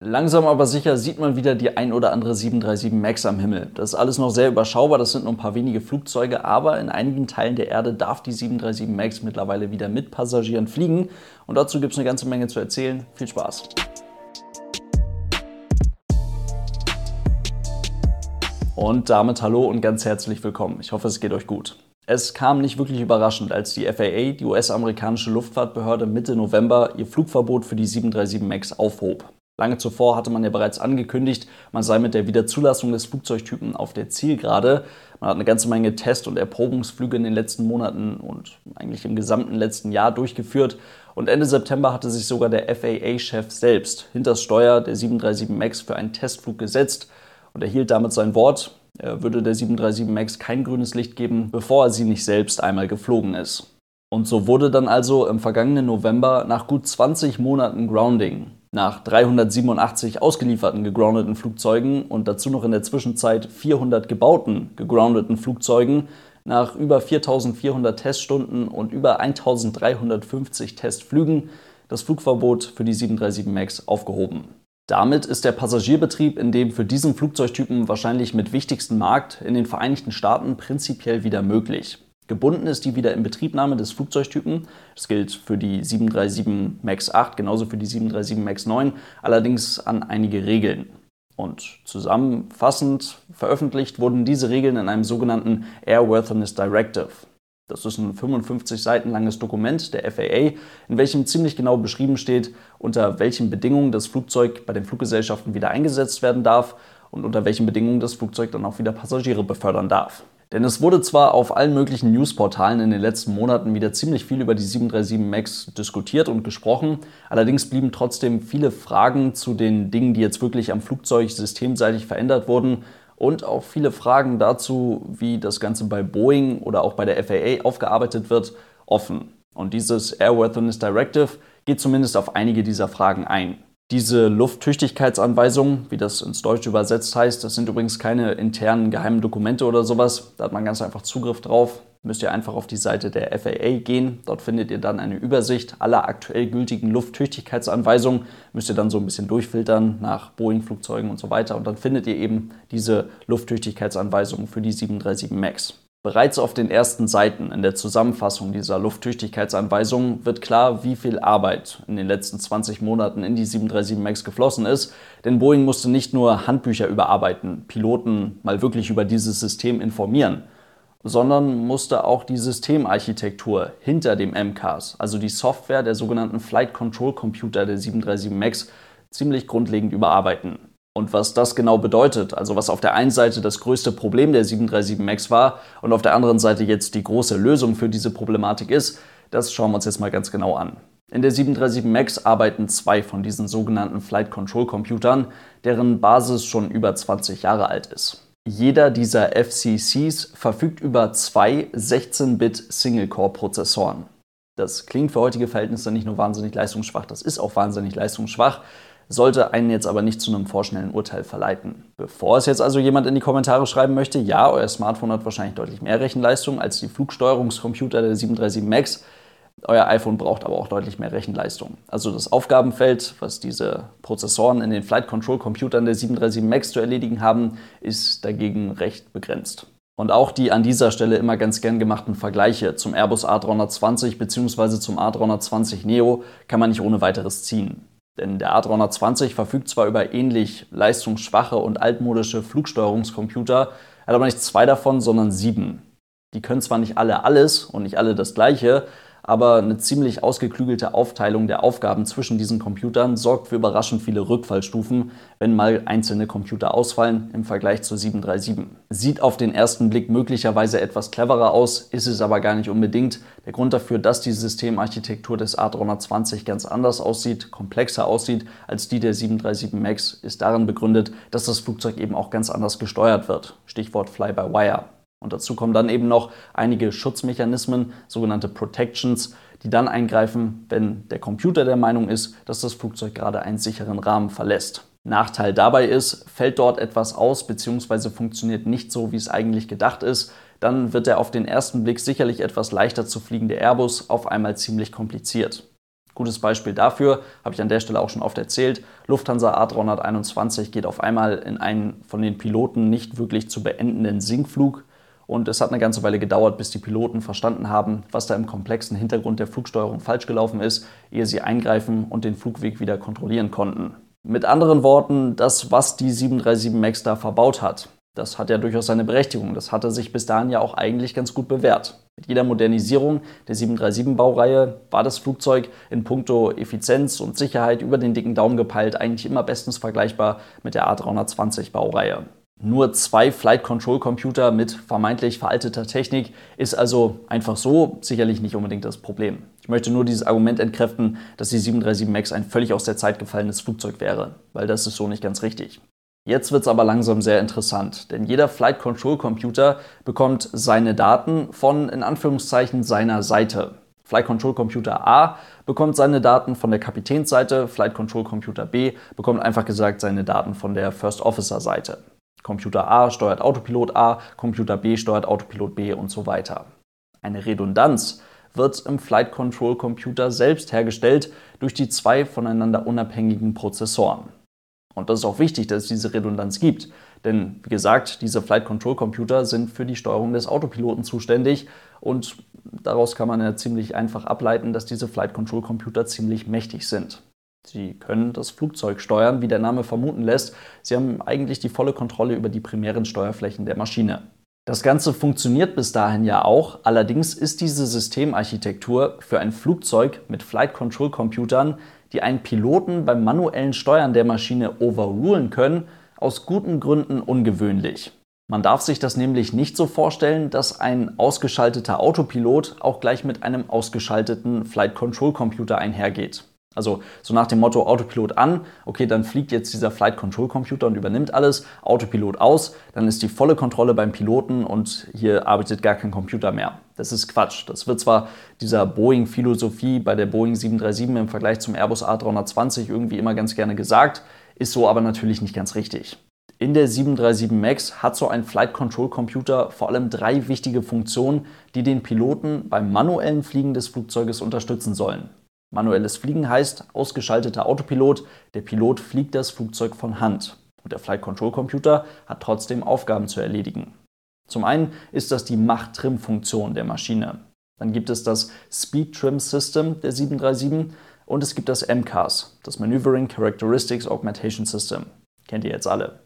Langsam aber sicher sieht man wieder die ein oder andere 737 MAX am Himmel. Das ist alles noch sehr überschaubar, das sind nur ein paar wenige Flugzeuge, aber in einigen Teilen der Erde darf die 737 MAX mittlerweile wieder mit Passagieren fliegen. Und dazu gibt es eine ganze Menge zu erzählen. Viel Spaß! Und damit hallo und ganz herzlich willkommen. Ich hoffe, es geht euch gut. Es kam nicht wirklich überraschend, als die FAA, die US-amerikanische Luftfahrtbehörde, Mitte November ihr Flugverbot für die 737 MAX aufhob. Lange zuvor hatte man ja bereits angekündigt, man sei mit der Wiederzulassung des Flugzeugtypen auf der Zielgerade. Man hat eine ganze Menge Test- und Erprobungsflüge in den letzten Monaten und eigentlich im gesamten letzten Jahr durchgeführt. Und Ende September hatte sich sogar der FAA-Chef selbst hinter das Steuer der 737 MAX für einen Testflug gesetzt und erhielt damit sein Wort. Er würde der 737 MAX kein grünes Licht geben, bevor er sie nicht selbst einmal geflogen ist. Und so wurde dann also im vergangenen November nach gut 20 Monaten Grounding nach 387 ausgelieferten gegroundeten Flugzeugen und dazu noch in der Zwischenzeit 400 gebauten gegroundeten Flugzeugen, nach über 4400 Teststunden und über 1350 Testflügen das Flugverbot für die 737 MAX aufgehoben. Damit ist der Passagierbetrieb in dem für diesen Flugzeugtypen wahrscheinlich mit wichtigsten Markt in den Vereinigten Staaten prinzipiell wieder möglich. Gebunden ist die Wiederinbetriebnahme des Flugzeugtypen. Das gilt für die 737 MAX 8, genauso für die 737 MAX 9, allerdings an einige Regeln. Und zusammenfassend veröffentlicht wurden diese Regeln in einem sogenannten Airworthiness Directive. Das ist ein 55 Seiten langes Dokument der FAA, in welchem ziemlich genau beschrieben steht, unter welchen Bedingungen das Flugzeug bei den Fluggesellschaften wieder eingesetzt werden darf und unter welchen Bedingungen das Flugzeug dann auch wieder Passagiere befördern darf. Denn es wurde zwar auf allen möglichen Newsportalen in den letzten Monaten wieder ziemlich viel über die 737 MAX diskutiert und gesprochen, allerdings blieben trotzdem viele Fragen zu den Dingen, die jetzt wirklich am Flugzeug systemseitig verändert wurden und auch viele Fragen dazu, wie das Ganze bei Boeing oder auch bei der FAA aufgearbeitet wird, offen. Und dieses Airworthiness Directive geht zumindest auf einige dieser Fragen ein. Diese Lufttüchtigkeitsanweisungen, wie das ins Deutsche übersetzt heißt, das sind übrigens keine internen geheimen Dokumente oder sowas. Da hat man ganz einfach Zugriff drauf. Müsst ihr einfach auf die Seite der FAA gehen. Dort findet ihr dann eine Übersicht aller aktuell gültigen Lufttüchtigkeitsanweisungen. Müsst ihr dann so ein bisschen durchfiltern nach Boeing-Flugzeugen und so weiter. Und dann findet ihr eben diese Lufttüchtigkeitsanweisungen für die 737 MAX. Bereits auf den ersten Seiten in der Zusammenfassung dieser Lufttüchtigkeitsanweisung wird klar, wie viel Arbeit in den letzten 20 Monaten in die 737 MAX geflossen ist. Denn Boeing musste nicht nur Handbücher überarbeiten, Piloten mal wirklich über dieses System informieren, sondern musste auch die Systemarchitektur hinter dem MCAS, also die Software der sogenannten Flight Control Computer der 737 MAX, ziemlich grundlegend überarbeiten. Und was das genau bedeutet, also was auf der einen Seite das größte Problem der 737 MAX war und auf der anderen Seite jetzt die große Lösung für diese Problematik ist, das schauen wir uns jetzt mal ganz genau an. In der 737 MAX arbeiten zwei von diesen sogenannten Flight Control Computern, deren Basis schon über 20 Jahre alt ist. Jeder dieser FCCs verfügt über zwei 16-Bit Single-Core-Prozessoren. Das klingt für heutige Verhältnisse nicht nur wahnsinnig leistungsschwach, das ist auch wahnsinnig leistungsschwach sollte einen jetzt aber nicht zu einem vorschnellen Urteil verleiten. Bevor es jetzt also jemand in die Kommentare schreiben möchte, ja, euer Smartphone hat wahrscheinlich deutlich mehr Rechenleistung als die Flugsteuerungscomputer der 737 MAX. Euer iPhone braucht aber auch deutlich mehr Rechenleistung. Also das Aufgabenfeld, was diese Prozessoren in den Flight Control Computern der 737 MAX zu erledigen haben, ist dagegen recht begrenzt. Und auch die an dieser Stelle immer ganz gern gemachten Vergleiche zum Airbus A320 bzw. zum A320 Neo kann man nicht ohne weiteres ziehen. Denn der A320 verfügt zwar über ähnlich leistungsschwache und altmodische Flugsteuerungscomputer, hat aber nicht zwei davon, sondern sieben. Die können zwar nicht alle alles und nicht alle das gleiche, aber eine ziemlich ausgeklügelte Aufteilung der Aufgaben zwischen diesen Computern sorgt für überraschend viele Rückfallstufen, wenn mal einzelne Computer ausfallen im Vergleich zur 737. Sieht auf den ersten Blick möglicherweise etwas cleverer aus, ist es aber gar nicht unbedingt. Der Grund dafür, dass die Systemarchitektur des A320 ganz anders aussieht, komplexer aussieht als die der 737 MAX, ist darin begründet, dass das Flugzeug eben auch ganz anders gesteuert wird. Stichwort Fly-by-Wire. Und dazu kommen dann eben noch einige Schutzmechanismen, sogenannte Protections, die dann eingreifen, wenn der Computer der Meinung ist, dass das Flugzeug gerade einen sicheren Rahmen verlässt. Nachteil dabei ist, fällt dort etwas aus bzw. funktioniert nicht so, wie es eigentlich gedacht ist, dann wird der auf den ersten Blick sicherlich etwas leichter zu fliegende Airbus auf einmal ziemlich kompliziert. Gutes Beispiel dafür, habe ich an der Stelle auch schon oft erzählt, Lufthansa A321 geht auf einmal in einen von den Piloten nicht wirklich zu beendenden Sinkflug und es hat eine ganze Weile gedauert, bis die Piloten verstanden haben, was da im komplexen Hintergrund der Flugsteuerung falsch gelaufen ist, ehe sie eingreifen und den Flugweg wieder kontrollieren konnten. Mit anderen Worten, das, was die 737 MAX da verbaut hat, das hat ja durchaus seine Berechtigung. Das hatte sich bis dahin ja auch eigentlich ganz gut bewährt. Mit jeder Modernisierung der 737-Baureihe war das Flugzeug in puncto Effizienz und Sicherheit über den dicken Daumen gepeilt eigentlich immer bestens vergleichbar mit der A320-Baureihe. Nur zwei Flight Control Computer mit vermeintlich veralteter Technik ist also einfach so sicherlich nicht unbedingt das Problem. Ich möchte nur dieses Argument entkräften, dass die 737 MAX ein völlig aus der Zeit gefallenes Flugzeug wäre, weil das ist so nicht ganz richtig. Jetzt wird es aber langsam sehr interessant, denn jeder Flight Control Computer bekommt seine Daten von in Anführungszeichen seiner Seite. Flight Control Computer A bekommt seine Daten von der Kapitänsseite, Flight Control Computer B bekommt einfach gesagt seine Daten von der First Officer Seite. Computer A steuert Autopilot A, Computer B steuert Autopilot B und so weiter. Eine Redundanz wird im Flight Control Computer selbst hergestellt durch die zwei voneinander unabhängigen Prozessoren. Und das ist auch wichtig, dass es diese Redundanz gibt. Denn wie gesagt, diese Flight Control Computer sind für die Steuerung des Autopiloten zuständig und daraus kann man ja ziemlich einfach ableiten, dass diese Flight Control Computer ziemlich mächtig sind. Sie können das Flugzeug steuern, wie der Name vermuten lässt. Sie haben eigentlich die volle Kontrolle über die primären Steuerflächen der Maschine. Das Ganze funktioniert bis dahin ja auch, allerdings ist diese Systemarchitektur für ein Flugzeug mit Flight Control Computern, die einen Piloten beim manuellen Steuern der Maschine overrulen können, aus guten Gründen ungewöhnlich. Man darf sich das nämlich nicht so vorstellen, dass ein ausgeschalteter Autopilot auch gleich mit einem ausgeschalteten Flight Control Computer einhergeht. Also so nach dem Motto Autopilot an, okay, dann fliegt jetzt dieser Flight Control Computer und übernimmt alles, Autopilot aus, dann ist die volle Kontrolle beim Piloten und hier arbeitet gar kein Computer mehr. Das ist Quatsch. Das wird zwar dieser Boeing-Philosophie bei der Boeing 737 im Vergleich zum Airbus A320 irgendwie immer ganz gerne gesagt, ist so aber natürlich nicht ganz richtig. In der 737 MAX hat so ein Flight Control Computer vor allem drei wichtige Funktionen, die den Piloten beim manuellen Fliegen des Flugzeuges unterstützen sollen. Manuelles Fliegen heißt ausgeschalteter Autopilot, der Pilot fliegt das Flugzeug von Hand und der Flight Control Computer hat trotzdem Aufgaben zu erledigen. Zum einen ist das die Macht-Trim-Funktion der Maschine. Dann gibt es das Speed Trim System der 737 und es gibt das MCAS, das Maneuvering Characteristics Augmentation System. Kennt ihr jetzt alle.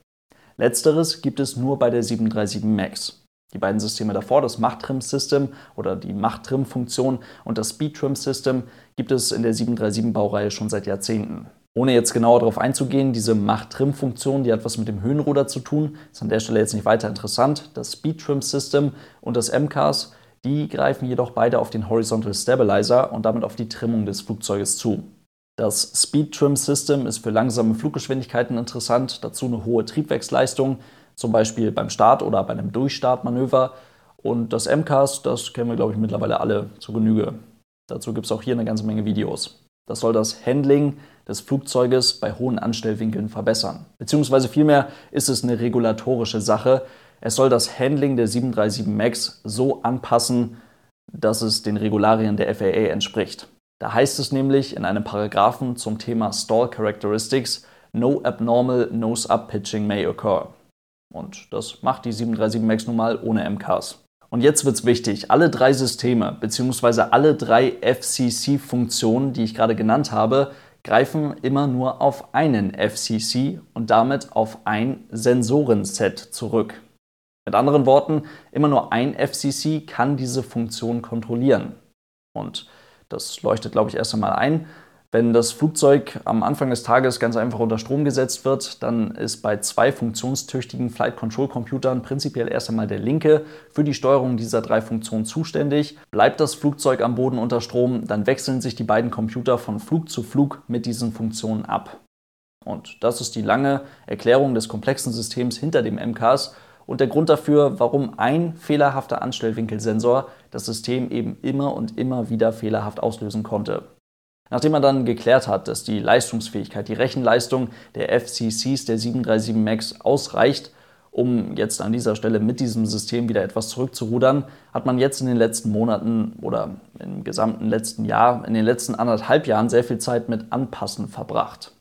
Letzteres gibt es nur bei der 737 MAX. Die beiden Systeme davor, das Macht-Trim-System oder die Macht-Trim-Funktion und das Speed-Trim-System, gibt es in der 737-Baureihe schon seit Jahrzehnten. Ohne jetzt genauer darauf einzugehen, diese Macht-Trim-Funktion, die hat was mit dem Höhenruder zu tun, ist an der Stelle jetzt nicht weiter interessant. Das Speed-Trim-System und das MCAS, die greifen jedoch beide auf den Horizontal Stabilizer und damit auf die Trimmung des Flugzeuges zu. Das Speed Trim System ist für langsame Fluggeschwindigkeiten interessant, dazu eine hohe Triebwerksleistung, zum Beispiel beim Start oder bei einem Durchstartmanöver. Und das MCAS, das kennen wir, glaube ich, mittlerweile alle zu Genüge. Dazu gibt es auch hier eine ganze Menge Videos. Das soll das Handling des Flugzeuges bei hohen Anstellwinkeln verbessern. Beziehungsweise vielmehr ist es eine regulatorische Sache. Es soll das Handling der 737 MAX so anpassen, dass es den Regularien der FAA entspricht. Da heißt es nämlich in einem Paragraphen zum Thema Stall Characteristics, No abnormal nose-up pitching may occur. Und das macht die 737 MAX nun mal ohne MKs. Und jetzt wird es wichtig, alle drei Systeme bzw. alle drei FCC-Funktionen, die ich gerade genannt habe, greifen immer nur auf einen FCC und damit auf ein Sensorenset zurück. Mit anderen Worten, immer nur ein FCC kann diese Funktion kontrollieren. Und das leuchtet, glaube ich, erst einmal ein. Wenn das Flugzeug am Anfang des Tages ganz einfach unter Strom gesetzt wird, dann ist bei zwei funktionstüchtigen Flight Control Computern prinzipiell erst einmal der linke für die Steuerung dieser drei Funktionen zuständig. Bleibt das Flugzeug am Boden unter Strom, dann wechseln sich die beiden Computer von Flug zu Flug mit diesen Funktionen ab. Und das ist die lange Erklärung des komplexen Systems hinter dem MCAS und der Grund dafür, warum ein fehlerhafter Anstellwinkelsensor das System eben immer und immer wieder fehlerhaft auslösen konnte. Nachdem man dann geklärt hat, dass die Leistungsfähigkeit, die Rechenleistung der FCCs der 737 MAX ausreicht, Um jetzt an dieser Stelle mit diesem System wieder etwas zurückzurudern, hat man jetzt in den letzten Monaten oder im gesamten letzten Jahr, in den letzten anderthalb Jahren sehr viel Zeit mit Anpassen verbracht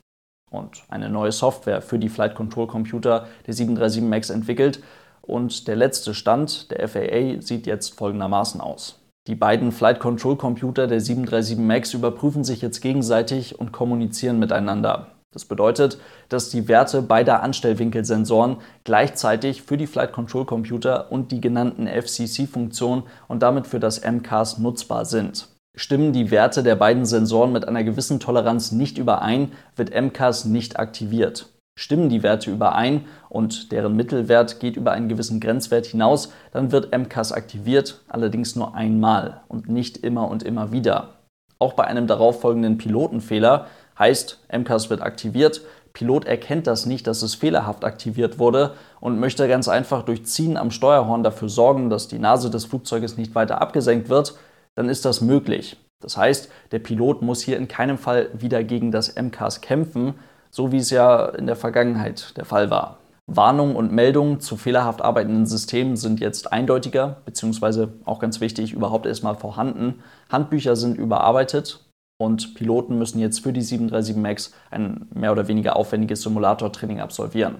und eine neue Software für die Flight Control Computer der 737 MAX entwickelt. Und der letzte Stand der FAA sieht jetzt folgendermaßen aus. Die beiden Flight Control Computer der 737 MAX überprüfen sich jetzt gegenseitig und kommunizieren miteinander. Das bedeutet, dass die Werte beider Anstellwinkelsensoren gleichzeitig für die Flight Control Computer und die genannten FCC-Funktionen und damit für das MCAS nutzbar sind. Stimmen die Werte der beiden Sensoren mit einer gewissen Toleranz nicht überein, wird MCAS nicht aktiviert. Stimmen die Werte überein und deren Mittelwert geht über einen gewissen Grenzwert hinaus, dann wird MCAS aktiviert, allerdings nur einmal und nicht immer und immer wieder. Auch bei einem darauffolgenden Pilotenfehler Heißt, MCAS wird aktiviert, Pilot erkennt das nicht, dass es fehlerhaft aktiviert wurde und möchte ganz einfach durch Ziehen am Steuerhorn dafür sorgen, dass die Nase des Flugzeuges nicht weiter abgesenkt wird, dann ist das möglich. Das heißt, der Pilot muss hier in keinem Fall wieder gegen das MCAS kämpfen, so wie es ja in der Vergangenheit der Fall war. Warnungen und Meldungen zu fehlerhaft arbeitenden Systemen sind jetzt eindeutiger, beziehungsweise auch ganz wichtig, überhaupt erstmal vorhanden. Handbücher sind überarbeitet und Piloten müssen jetzt für die 737 MAX ein mehr oder weniger aufwendiges Simulator-Training absolvieren.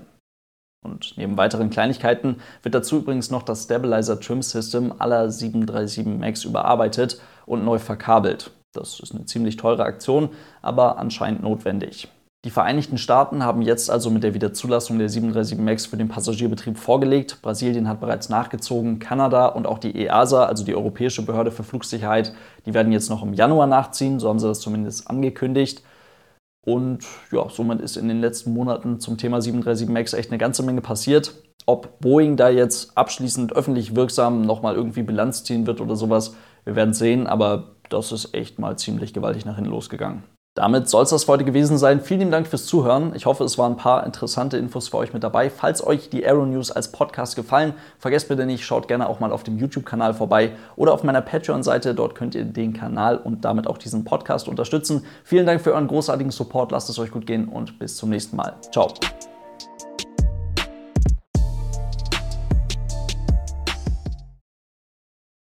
Und neben weiteren Kleinigkeiten wird dazu übrigens noch das Stabilizer Trim System aller 737 MAX überarbeitet und neu verkabelt. Das ist eine ziemlich teure Aktion, aber anscheinend notwendig. Die Vereinigten Staaten haben jetzt also mit der Wiederzulassung der 737 MAX für den Passagierbetrieb vorgelegt. Brasilien hat bereits nachgezogen, Kanada und auch die EASA, also die Europäische Behörde für Flugsicherheit, die werden jetzt noch im Januar nachziehen, so haben sie das zumindest angekündigt. Und ja, somit ist in den letzten Monaten zum Thema 737 MAX echt eine ganze Menge passiert. Ob Boeing da jetzt abschließend öffentlich wirksam nochmal irgendwie Bilanz ziehen wird oder sowas, wir werden sehen, aber das ist echt mal ziemlich gewaltig nach hinten losgegangen. Damit soll es das heute gewesen sein. Vielen lieben Dank fürs Zuhören. Ich hoffe, es waren ein paar interessante Infos für euch mit dabei. Falls euch die Aero News als Podcast gefallen, vergesst bitte nicht, schaut gerne auch mal auf dem YouTube-Kanal vorbei oder auf meiner Patreon-Seite. Dort könnt ihr den Kanal und damit auch diesen Podcast unterstützen. Vielen Dank für euren großartigen Support. Lasst es euch gut gehen und bis zum nächsten Mal. Ciao.